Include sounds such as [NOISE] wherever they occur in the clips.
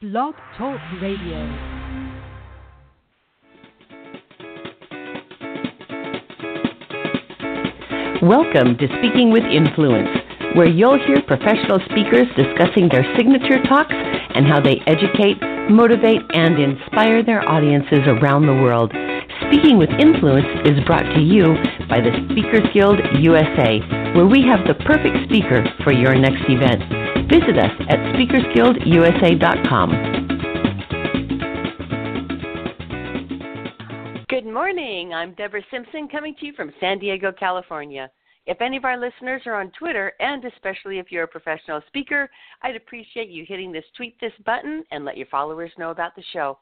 Blog Talk Radio. Welcome to Speaking with Influence, where you'll hear professional speakers discussing their signature talks and how they educate, motivate, and inspire their audiences around the world. Speaking with Influence is brought to you by the Speakers Guild USA, where we have the perfect speaker for your next event. Visit us at speakersguildusa.com. Good morning. I'm Deborah Simpson coming to you from San Diego, California. If any of our listeners are on Twitter, and especially if you're a professional speaker, I'd appreciate you hitting this tweet this button and let your followers know about the show.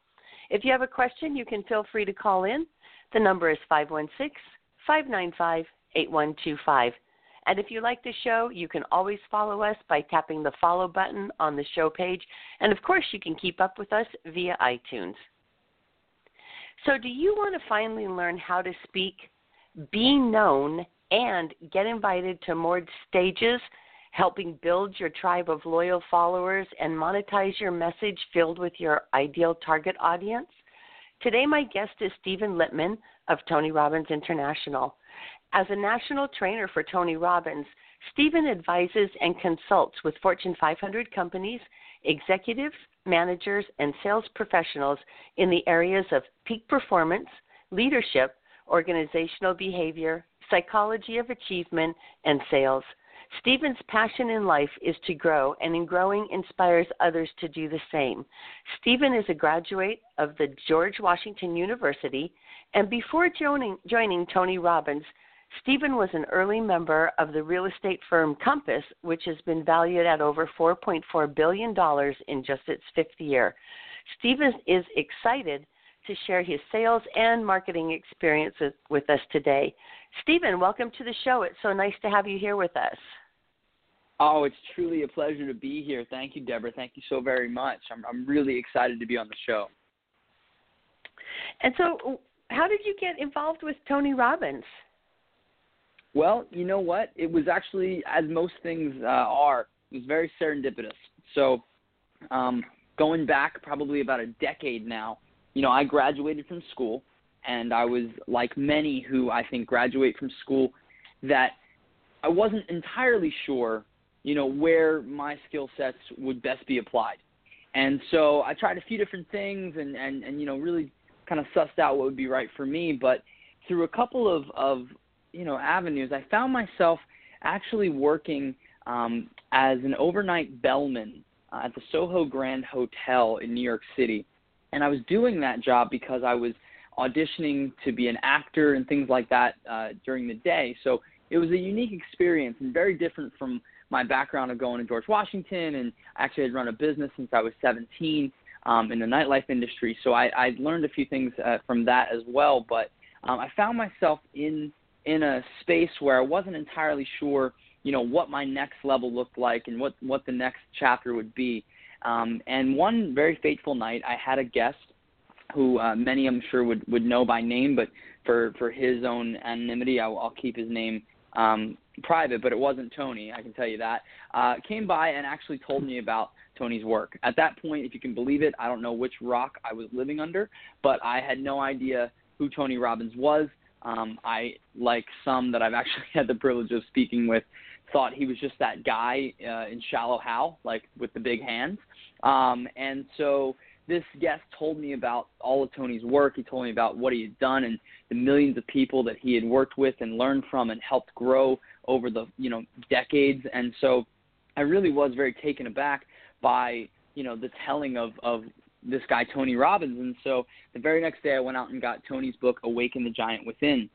If you have a question, you can feel free to call in. The number is 516 595 8125. And if you like the show, you can always follow us by tapping the follow button on the show page. And of course, you can keep up with us via iTunes. So, do you want to finally learn how to speak, be known, and get invited to more stages, helping build your tribe of loyal followers and monetize your message filled with your ideal target audience? Today, my guest is Stephen Litman of Tony Robbins International. As a national trainer for Tony Robbins, Stephen advises and consults with Fortune 500 companies, executives, managers, and sales professionals in the areas of peak performance, leadership, organizational behavior, psychology of achievement, and sales. Stephen's passion in life is to grow, and in growing inspires others to do the same. Stephen is a graduate of the George Washington University, and before joining, joining Tony Robbins, Stephen was an early member of the real estate firm Compass, which has been valued at over $4.4 billion in just its fifth year. Stephen is excited to share his sales and marketing experiences with us today. Stephen, welcome to the show. It's so nice to have you here with us. Oh, it's truly a pleasure to be here. Thank you, Deborah. Thank you so very much. I'm I'm really excited to be on the show. And so, how did you get involved with Tony Robbins? Well, you know what? It was actually, as most things uh, are, it was very serendipitous. So, um, going back probably about a decade now, you know, I graduated from school, and I was like many who I think graduate from school, that I wasn't entirely sure, you know, where my skill sets would best be applied. And so I tried a few different things and, and, and you know, really kind of sussed out what would be right for me. But through a couple of, of you know, avenues, I found myself actually working um, as an overnight bellman uh, at the Soho Grand Hotel in New York City and I was doing that job because I was auditioning to be an actor and things like that uh, during the day. So it was a unique experience and very different from my background of going to George Washington. And actually, I'd run a business since I was 17 um, in the nightlife industry. So I, I learned a few things uh, from that as well. But um, I found myself in in a space where I wasn't entirely sure, you know, what my next level looked like and what what the next chapter would be. Um, and one very fateful night, I had a guest who uh, many I'm sure would, would know by name, but for, for his own anonymity, I'll, I'll keep his name um, private, but it wasn't Tony, I can tell you that, uh, came by and actually told me about Tony's work. At that point, if you can believe it, I don't know which rock I was living under, but I had no idea who Tony Robbins was. Um, I, like some that I've [LAUGHS] actually had the privilege of speaking with, thought he was just that guy uh, in Shallow Hal, like with the big hands. Um, and so this guest told me about all of Tony's work. He told me about what he had done and the millions of people that he had worked with and learned from and helped grow over the you know decades. And so I really was very taken aback by you know the telling of of this guy Tony Robbins. And so the very next day I went out and got Tony's book Awaken the Giant Within,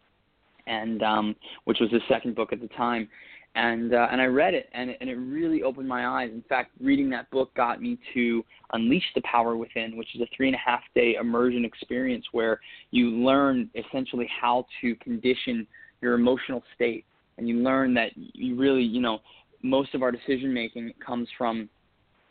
and um, which was his second book at the time and uh, and I read it, and and it really opened my eyes. In fact, reading that book got me to unleash the power within, which is a three and a half day immersion experience where you learn essentially how to condition your emotional state, and you learn that you really, you know, most of our decision making comes from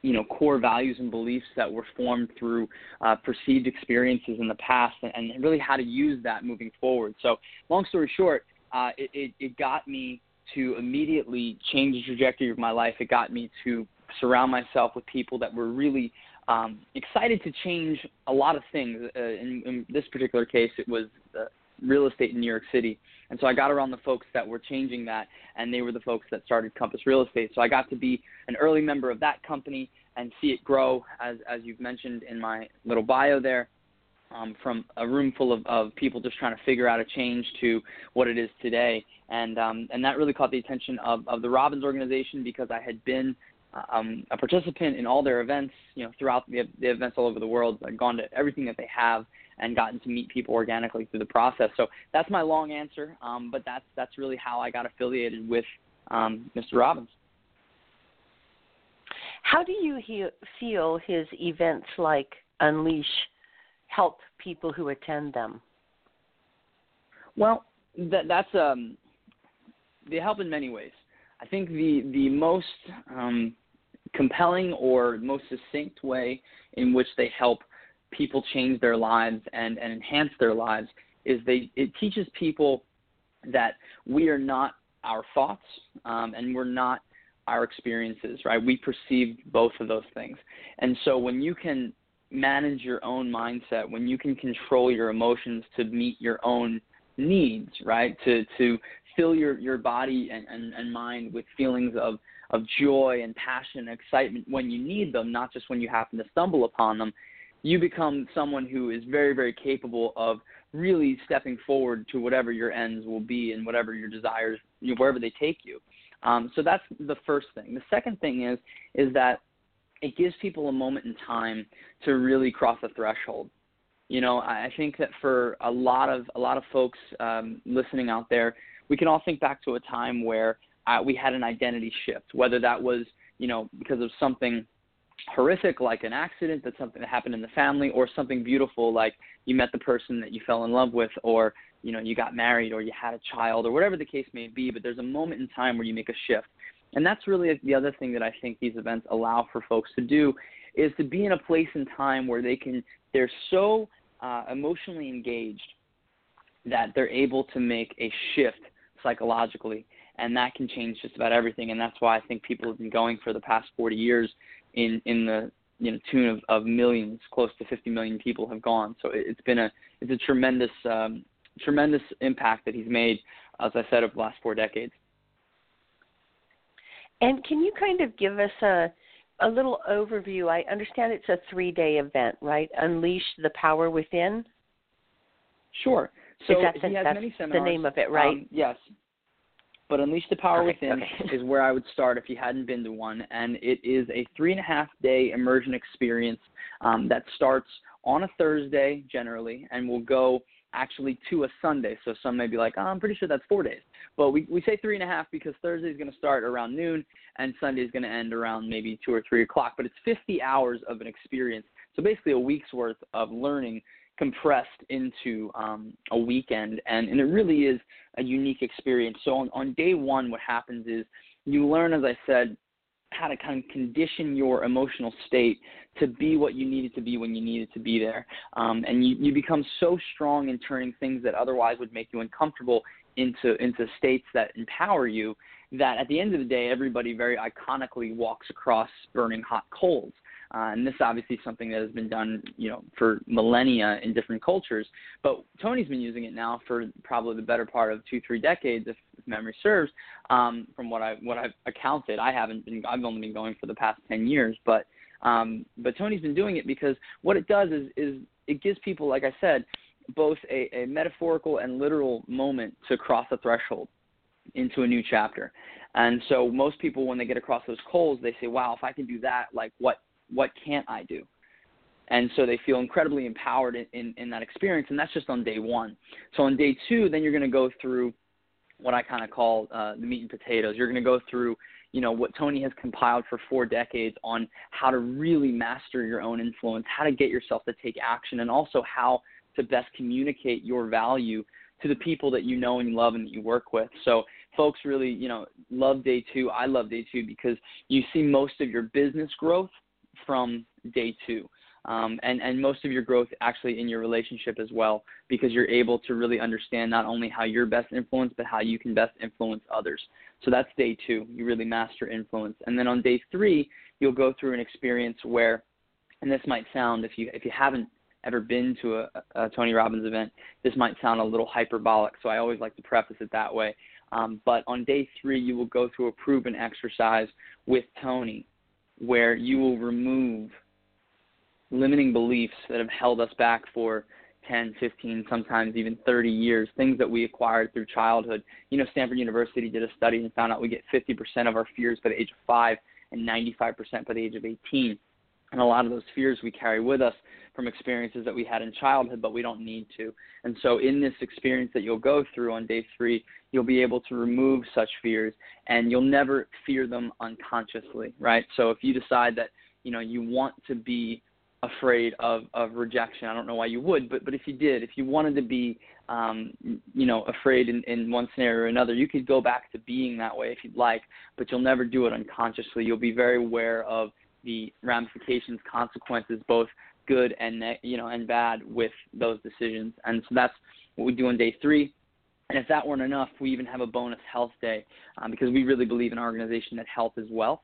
you know core values and beliefs that were formed through uh, perceived experiences in the past and, and really how to use that moving forward so long story short uh, it, it, it got me to immediately change the trajectory of my life. It got me to surround myself with people that were really um, excited to change a lot of things. Uh, in, in this particular case, it was real estate in New York City. And so I got around the folks that were changing that, and they were the folks that started Compass Real Estate. So I got to be an early member of that company and see it grow, as as you've mentioned in my little bio there, um, from a room full of, of people just trying to figure out a change to what it is today. And um, and that really caught the attention of, of the Robbins organization because I had been um, a participant in all their events, you know, throughout the, the events all over the world. I'd gone to everything that they have and gotten to meet people organically through the process. So that's my long answer, um, but that's that's really how I got affiliated with um, Mr. Robbins. How do you he- feel his events like Unleash help people who attend them? Well, that, that's um, they help in many ways. I think the the most um, compelling or most succinct way in which they help people change their lives and, and enhance their lives is they it teaches people that we are not our thoughts um, and we're not our experiences, right? We perceive both of those things. And so when you can manage your own mindset, when you can control your emotions to meet your own needs, right? To to fill your, your body and, and, and mind with feelings of, of joy and passion and excitement when you need them, not just when you happen to stumble upon them, you become someone who is very, very capable of really stepping forward to whatever your ends will be and whatever your desires, you know, wherever they take you. Um, so that's the first thing. The second thing is is that it gives people a moment in time to really cross a threshold. You know, I think that for a lot of a lot of folks um, listening out there, we can all think back to a time where uh, we had an identity shift, whether that was you know because of something horrific like an accident that's something that happened in the family or something beautiful like you met the person that you fell in love with or you know you got married or you had a child or whatever the case may be but there's a moment in time where you make a shift. And that's really the other thing that i think these events allow for folks to do is to be in a place and time where they can they're so uh, emotionally engaged that they're able to make a shift psychologically. And that can change just about everything. And that's why i think people have been going for the past 40 years in in the you know tune of, of millions, close to 50 million people have gone. So it, has been a it's a tremendous um, tremendous impact that he's made, as I said, over the last four decades. And can you kind of give us a a little overview? I understand it's a three day event, right? Unleash the power within. Sure. So that's, he has many seminars. The name of it, right? Um, yes. But Unleash the Power okay, Within okay. is where I would start if you hadn't been to one. And it is a three and a half day immersion experience um, that starts on a Thursday generally and will go actually to a Sunday. So some may be like, oh, I'm pretty sure that's four days. But we, we say three and a half because Thursday is going to start around noon and Sunday is going to end around maybe two or three o'clock. But it's 50 hours of an experience. So basically a week's worth of learning compressed into um, a weekend, and, and it really is a unique experience. So on, on day one, what happens is you learn, as I said, how to kind of condition your emotional state to be what you needed to be when you needed to be there. Um, and you, you become so strong in turning things that otherwise would make you uncomfortable into into states that empower you that at the end of the day everybody very iconically walks across burning hot coals uh, and this is obviously something that has been done, you know, for millennia in different cultures. But Tony's been using it now for probably the better part of two, three decades, if, if memory serves. Um, from what I what I've accounted, I haven't been. I've only been going for the past ten years, but um, but Tony's been doing it because what it does is is it gives people, like I said, both a, a metaphorical and literal moment to cross a threshold into a new chapter. And so most people, when they get across those coals, they say, "Wow, if I can do that, like what what can't I do? And so they feel incredibly empowered in, in, in that experience, and that's just on day one. So on day two, then you're going to go through what I kind of call uh, the meat and potatoes. You're going to go through, you know, what Tony has compiled for four decades on how to really master your own influence, how to get yourself to take action, and also how to best communicate your value to the people that you know and love and that you work with. So folks really, you know, love day two. I love day two because you see most of your business growth from day two. um, and and most of your growth actually in your relationship as well because you're able to really understand not only how you're best influenced but how you can best influence others. So that's day two. You really master influence. And then on day three you'll go through an experience where and this might sound if you if you haven't ever been to a, a tony robbins event this might sound a little hyperbolic so i always like to preface it that way. Um, but on day three you will go through a proven exercise with tony where you will remove limiting beliefs that have held us back for 10, 15, sometimes even 30 years, things that we acquired through childhood. You know, Stanford University did a study and found out we get 50% of our fears by the age of 5 and 95% by the age of 18. And a lot of those fears we carry with us from experiences that we had in childhood, but we don't need to. And so, in this experience that you'll go through on day three, you'll be able to remove such fears and you'll never fear them unconsciously, right? So, if you decide that, you know, you want to be afraid of of rejection. I don't know why you would, but but if you did, if you wanted to be, um, you know, afraid in in one scenario or another, you could go back to being that way if you'd like, but you'll never do it unconsciously. You'll be very aware of the ramifications, consequences, both good and you know and bad with those decisions. And so that's what we do on day three. And if that weren't enough, we even have a bonus health day um, because we really believe in our organization that health is wealth.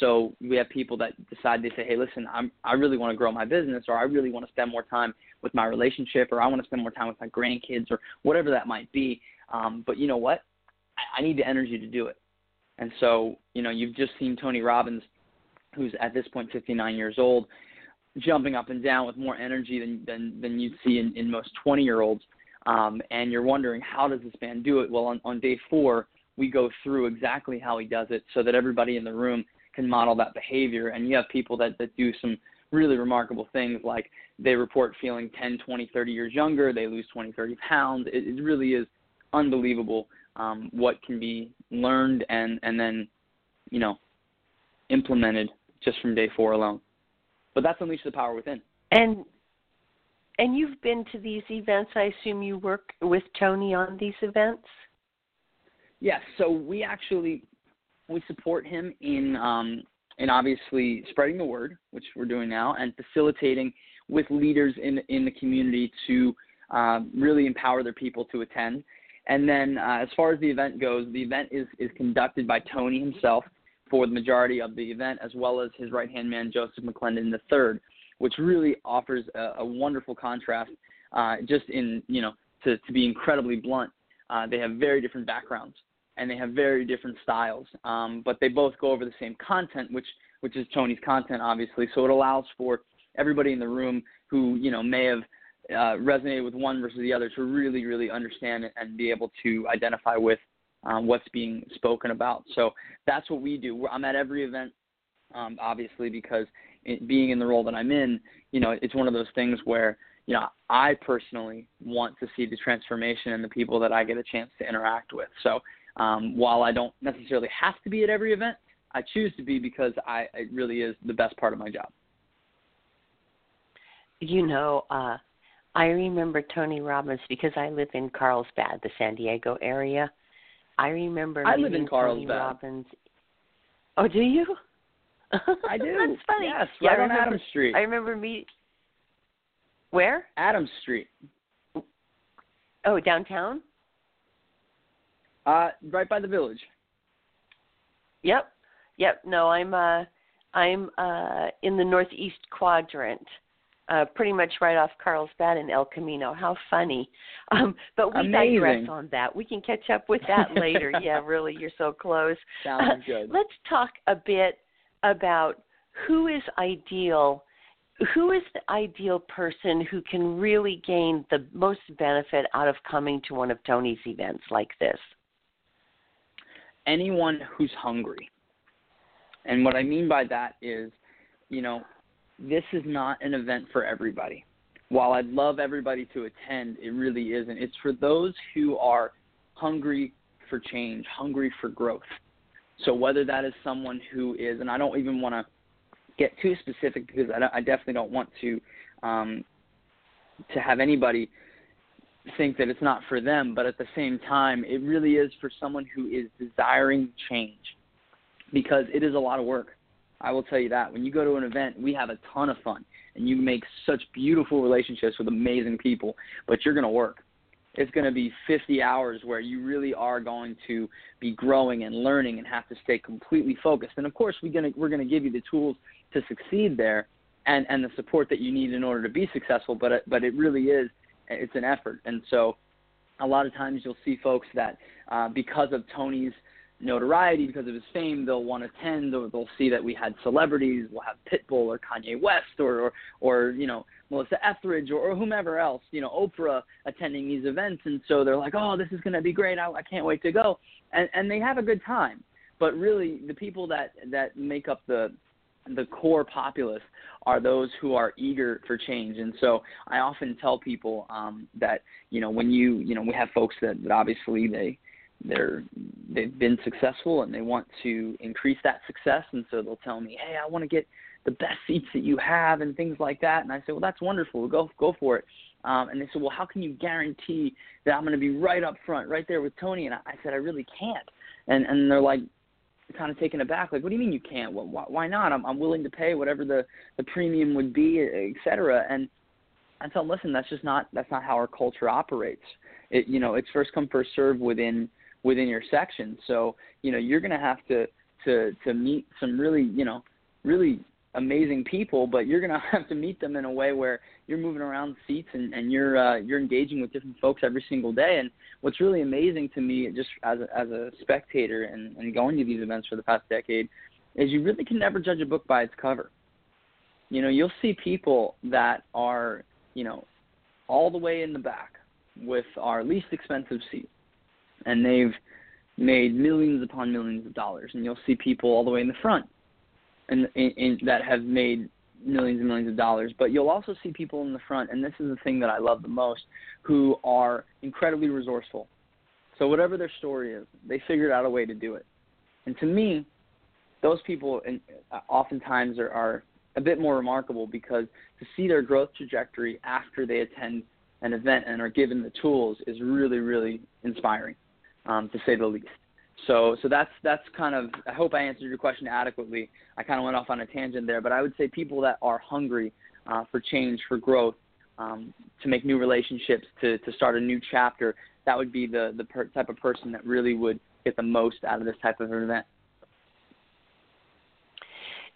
So we have people that decide they say, hey, listen, I'm I really want to grow my business, or I really want to spend more time with my relationship, or I want to spend more time with my grandkids, or whatever that might be. Um, but you know what? I, I need the energy to do it. And so you know, you've just seen Tony Robbins, who's at this point 59 years old, jumping up and down with more energy than than, than you'd see in, in most 20 year olds. Um, and you're wondering how does this man do it? Well, on, on day four, we go through exactly how he does it, so that everybody in the room can model that behavior. And you have people that, that do some really remarkable things like they report feeling 10, 20, 30 years younger, they lose 20, 30 pounds. It, it really is unbelievable um, what can be learned and, and then, you know, implemented just from day four alone. But that's Unleash the Power Within. And and you've been to these events. I assume you work with Tony on these events. Yes. So we actually we support him in um, in obviously spreading the word, which we're doing now, and facilitating with leaders in in the community to um, really empower their people to attend. And then, uh, as far as the event goes, the event is is conducted by Tony himself for the majority of the event, as well as his right hand man Joseph McClendon III, which really offers a, a wonderful contrast. Uh, just in you know to to be incredibly blunt, uh, they have very different backgrounds and they have very different styles. Um, but they both go over the same content, which which is Tony's content, obviously. So it allows for everybody in the room who you know may have uh, resonated with one versus the other to really, really understand and be able to identify with um, what's being spoken about. So that's what we do. I'm at every event, um, obviously, because it, being in the role that I'm in, you know, it's one of those things where you know I personally want to see the transformation in the people that I get a chance to interact with. So um, while I don't necessarily have to be at every event, I choose to be because I it really is the best part of my job. You know, uh, I remember Tony Robbins because I live in Carlsbad, the San Diego area. I remember I meeting live in Carlsbad. Tony Robbins. Oh, do you? I do. [LAUGHS] That's funny. Yes, yeah, right I on remember, Adams Street. I remember meet. Where? Adams Street. Oh, downtown. Uh, right by the village. Yep. Yep. No, I'm uh I'm uh in the northeast quadrant. Uh pretty much right off Carlsbad and El Camino. How funny. [LAUGHS] Um but we Amazing. digress on that. We can catch up with that [LAUGHS] later. yeah, really, you're so close. Sounds good. Let's talk a bit about who is ideal who is the ideal person who can really gain the most benefit out of coming to one of Tony's events like this? anyone who's hungry. And what I mean by that is, you know, this is not an event for everybody. While I'd love everybody to attend, it really isn't. It's for those who are hungry for change, hungry for growth. So whether that is someone who is, and I don't even want to get too specific because I, I definitely don't want to um, to have anybody think that it's not for them, but at the same time, it really is for someone who is desiring change because it is a lot of work. I will tell you that. When you go to an event, we have a ton of fun and you make such beautiful relationships with amazing people, but you're going to work. It's going to be 50 hours where you really are going to be growing and learning and have to stay completely focused. And of course, we're going to, we're going to give you the tools to succeed there and, and the support that you need in order to be successful, but, it, but it really is, it's an effort. And so a lot of times you'll see folks that uh, because of Tony's – notoriety because of his fame, they'll want to attend, or they'll see that we had celebrities. We'll have Pitbull or Kanye West or or, or you know Melissa Etheridge or, or whomever else, you know Oprah attending these events, and so they're like, oh, this is going to be great. I, I can't wait to go, and and they have a good time. But really, the people that that make up the the core populace are those who are eager for change and so i often tell people um that you know when you you know we have folks that, that obviously they they're they've been successful and they want to increase that success. And so they'll tell me hey i want to get the best seats that you have and things like that. And i say well that's wonderful. Go go for it. Um, and they said well how can you guarantee that i'm going to be right up front right there with tony? And i, I said i really can't. And and they're like kind of taken aback like what do you mean you can't? Well, why, why not? I'm i'm willing to pay whatever the the premium would be et cetera. And i tell them listen that's just not that's not how our culture operates. It you know it's first come first serve within within your section. So you know you're going to have to to to meet some really you know really amazing people, but you're going [LAUGHS] to have to meet them in a way where you're moving around seats and, and you're uh, you're engaging with different folks every single day. And what's really amazing to me, just as a, as a spectator and, and going to these events for the past decade, is you really can never judge a book by its cover. You know, you'll see people that are you know all the way in the back with our least expensive seat and they've made millions upon millions of dollars. And you'll see people all the way in the front, and, that have made millions and millions of dollars. But you'll also see people in the front, and this is the thing that I love the most, who are incredibly resourceful. So whatever their story is, they figured out a way to do it. And to me, those people uh, oftentimes are, are a bit more remarkable because to see their growth trajectory after they attend an event and are given the tools is really, really inspiring um, to say the least. So, so that's that's kind of. I hope I answered your question adequately. I kind of went off on a tangent there, but I would say people that are hungry uh, for change, for growth, um, to make new relationships, to to start a new chapter. That would be the the per- type of person that really would get the most out of this type of event.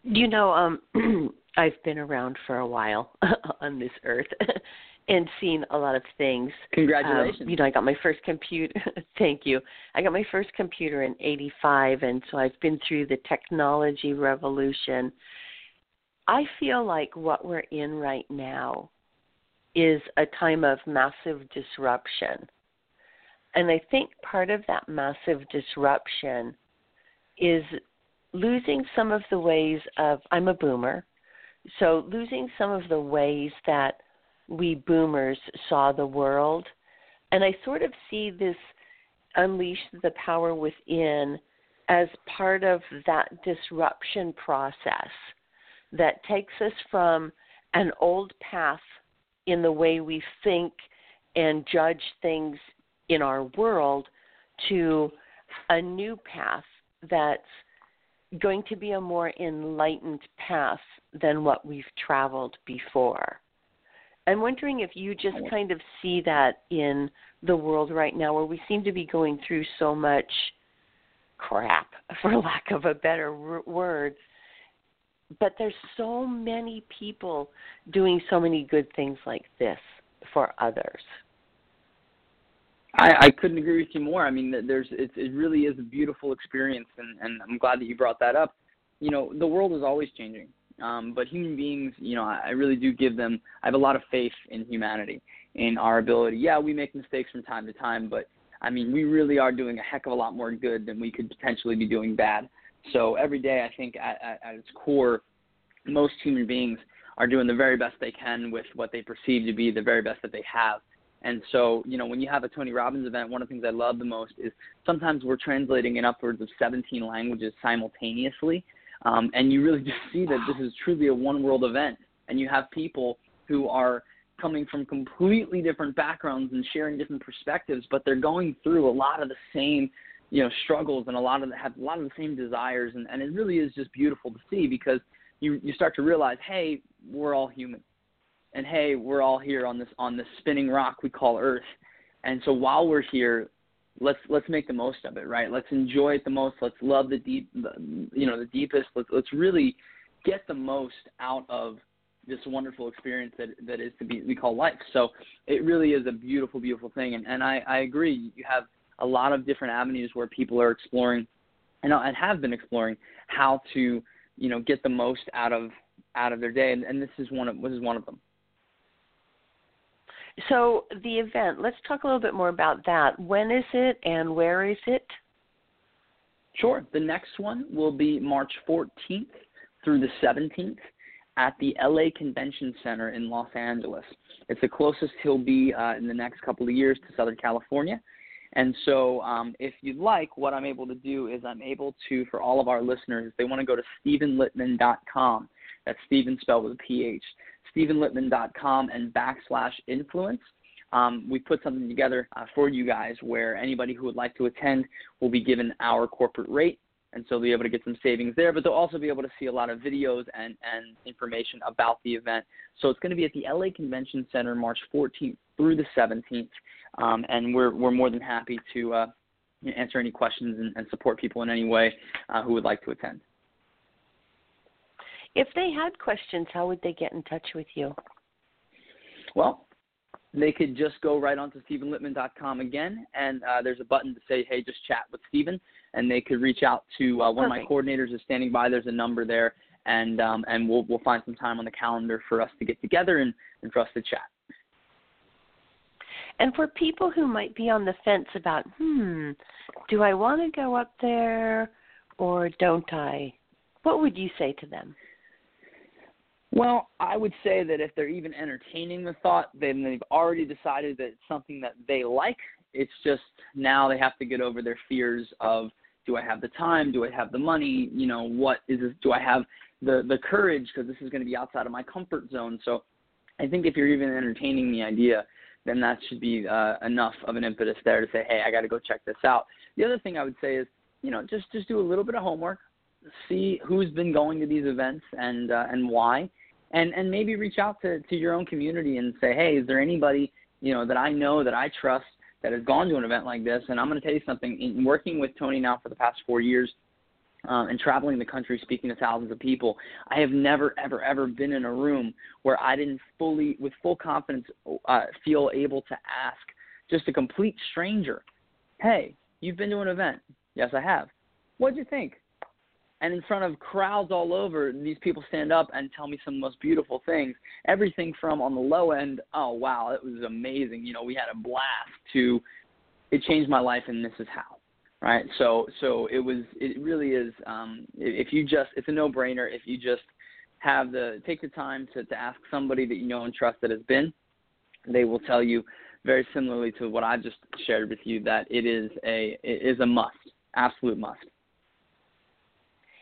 You know, um, [CLEARS THROAT] I've been around for a while [LAUGHS] on this earth, [LAUGHS] and seen a lot of things. Congratulations. Um, you know, I got my first computer. [LAUGHS] thank you. I got my first computer in 85 and so I've been through the technology revolution. I feel like what we're in right now is a time of massive disruption. And I think part of that massive disruption is losing some of the ways of I'm a boomer. So losing some of the ways that we boomers saw the world. And I sort of see this unleash the power within as part of that disruption process that takes us from an old path in the way we think and judge things in our world to a new path that's going to be a more enlightened path than what we've traveled before. I'm wondering if you just kind of see that in the world right now where we seem to be going through so much crap, [LAUGHS] for lack of a better word. But there's so many people doing so many good things like this for others. I, I couldn't agree with you more. I mean, there's it, it really is a beautiful experience, and, and I'm glad that you brought that up. You know, the world is always changing. Um, but human beings, you know, I, I really do give them. I have a lot of faith in humanity, in our ability. Yeah, we make mistakes from time to time, but I mean, we really are doing a heck of a lot more good than we could potentially be doing bad. So every day, I think at, at, at its core, most human beings are doing the very best they can with what they perceive to be the very best that they have. And so, you know, when you have a Tony Robbins event, one of the things I love the most is sometimes we're translating in upwards of 17 languages simultaneously. Um, and you really just see that this is truly a one world event. And you have people who are coming from completely different backgrounds and sharing different perspectives, but they're going through a lot of the same you know struggles and a lot of the, have a lot of the same desires. And, and it really is just beautiful to see because you you start to realize hey we're all human. And hey we're all here on this on this spinning rock we call earth. And so while we're here let's let's make the most of it right let's enjoy it the most let's love the deep the, you know the deepest let's let's really get the most out of this wonderful experience that that is to be we call life. So it really is a beautiful, beautiful thing. And and I, I agree. You have a lot of different avenues where people are exploring and and have been exploring how to you know get the most out of out of their day. And, and this is one of this is one of them. So the event, let's talk a little bit more about that. When is it and where is it? Sure. The next one will be March 14th through the 17th at the LA Convention Center in Los Angeles. It's the closest he'll be uh, in the next couple of years to Southern California. And so, um, if you'd like, what I'm able to do is I'm able to, for all of our listeners, they want to go to StephenLitman.com. That's Stephen spelled with a PH. StephenLitman.com and backslash influence. Um, we put something together uh, for you guys where anybody who would like to attend will be given our corporate rate and so they'll be able to get some savings there. But they'll also be able to see a lot of videos and, and information about the event. So it's going to be at the LA Convention Center March 14th through the 17th, um, and we're we're more than happy to uh, answer any questions and, and, support people in any way uh, who would like to attend. If they had questions, how would they get in touch with you? Well, they could just go right onto StephenLitman.com again, and uh, there's a button to say, "Hey, just chat with Stephen," and they could reach out to uh, one Perfect. of my coordinators is standing by. There's a number there, and um, and we'll we'll find some time on the calendar for us to get together and, and for us to chat. And for people who might be on the fence about, hmm, do I want to go up there or don't I? What would you say to them? Well, I would say that if they're even entertaining the thought, then they've already decided that it's something that they like. It's just now they have to get over their fears of do I have the time? Do I have the money? You know, what is this? Do I have the the courage? Because this is going to be outside of my comfort zone. So, I think if you're even entertaining the idea, then that should be uh, enough of an impetus there to say, hey, I got to go check this out. The other thing I would say is, you know, just just do a little bit of homework, see who's been going to these events and uh, and why, and and maybe reach out to to your own community and say, hey, is there anybody you know that I know that I trust that has gone to an event like this. And I'm going to tell you something. In working with Tony now for the past four years, um, and traveling the country speaking to thousands of people, I have never, ever, ever been in a room where I didn't fully, with full confidence, uh, feel able to ask just a complete stranger, "Hey, you've been to an event? Yes, I have. What'd you think? And in front of crowds all over, these people stand up and tell me some of the most beautiful things. Everything from on the low end, oh wow, it was amazing. You know, we had a blast. To it changed my life, and this is how. Right. So so it was. It really is. Um, if you just, it's a no-brainer. If you just have the take the time to to ask somebody that you know and trust that has been, they will tell you very similarly to what I just shared with you that it is a it is a must, absolute must.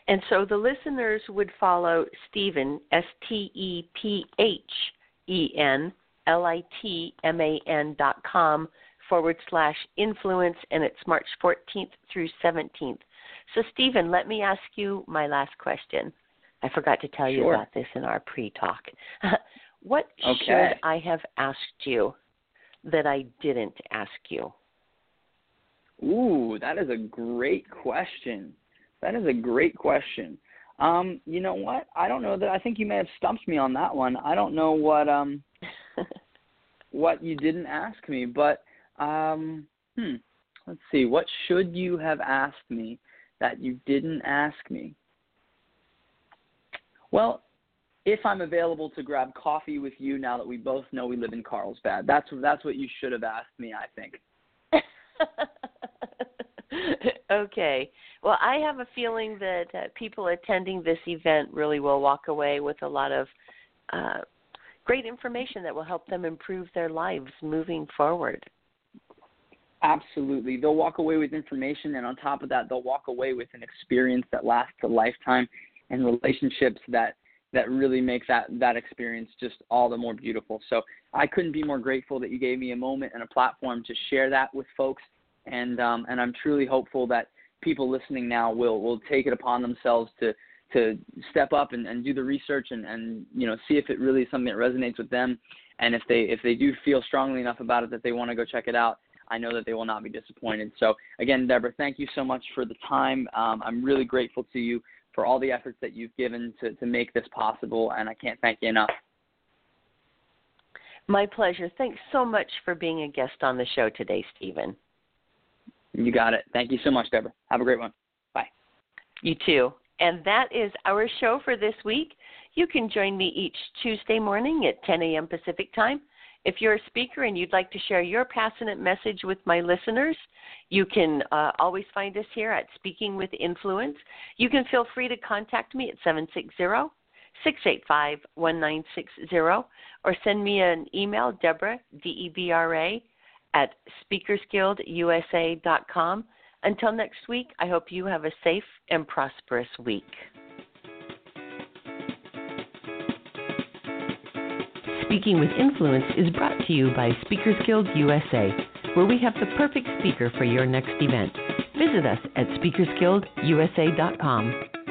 And so the listeners would follow Stephen, S T E P H E N L I T M A N dot com forward slash influence, and it's March 14th through 17th. So, Stephen, let me ask you my last question. I forgot to tell sure. you about this in our pre talk. [LAUGHS] what okay. should I have asked you that I didn't ask you? Ooh, that is a great question. That is a great question. Um, you know what? I don't know that. I think you may have stumped me on that one. I don't know what um [LAUGHS] what you didn't ask me, but um, hmm. Let's see. What should you have asked me that you didn't ask me? Well, if I'm available to grab coffee with you now that we both know we live in Carlsbad, that's that's what you should have asked me. I think. [LAUGHS] okay. Well, I have a feeling that uh, people attending this event really will walk away with a lot of uh, great information that will help them improve their lives moving forward. Absolutely. They'll walk away with information, and on top of that, they'll walk away with an experience that lasts a lifetime and relationships that that really make that that experience just all the more beautiful. So I couldn't be more grateful that you gave me a moment and a platform to share that with folks and um, and I'm truly hopeful that people listening now will will take it upon themselves to to step up and, and do the research and, and you know see if it really is something that resonates with them and if they if they do feel strongly enough about it that they want to go check it out I know that they will not be disappointed. So again, Deborah, thank you so much for the time. Um, I'm really grateful to you for all the efforts that you've given to, to make this possible, and I can't thank you enough. My pleasure. Thanks so much for being a guest on the show today, Stephen. You got it. Thank you so much, Deborah. Have a great one. Bye. You too. And that is our show for this week. You can join me each Tuesday morning at 10 a.m. Pacific Time. If you're a speaker and you'd like to share your passionate message with my listeners, you can uh, always find us here at Speaking with Influence. You can feel free to contact me at 760 685 1960 or send me an email, Deborah, D E B R A, at speakersguildusa.com. Until next week, I hope you have a safe and prosperous week. Speaking with Influence is brought to you by Speakers Guild USA, where we have the perfect speaker for your next event. Visit us at speakersguildusa.com.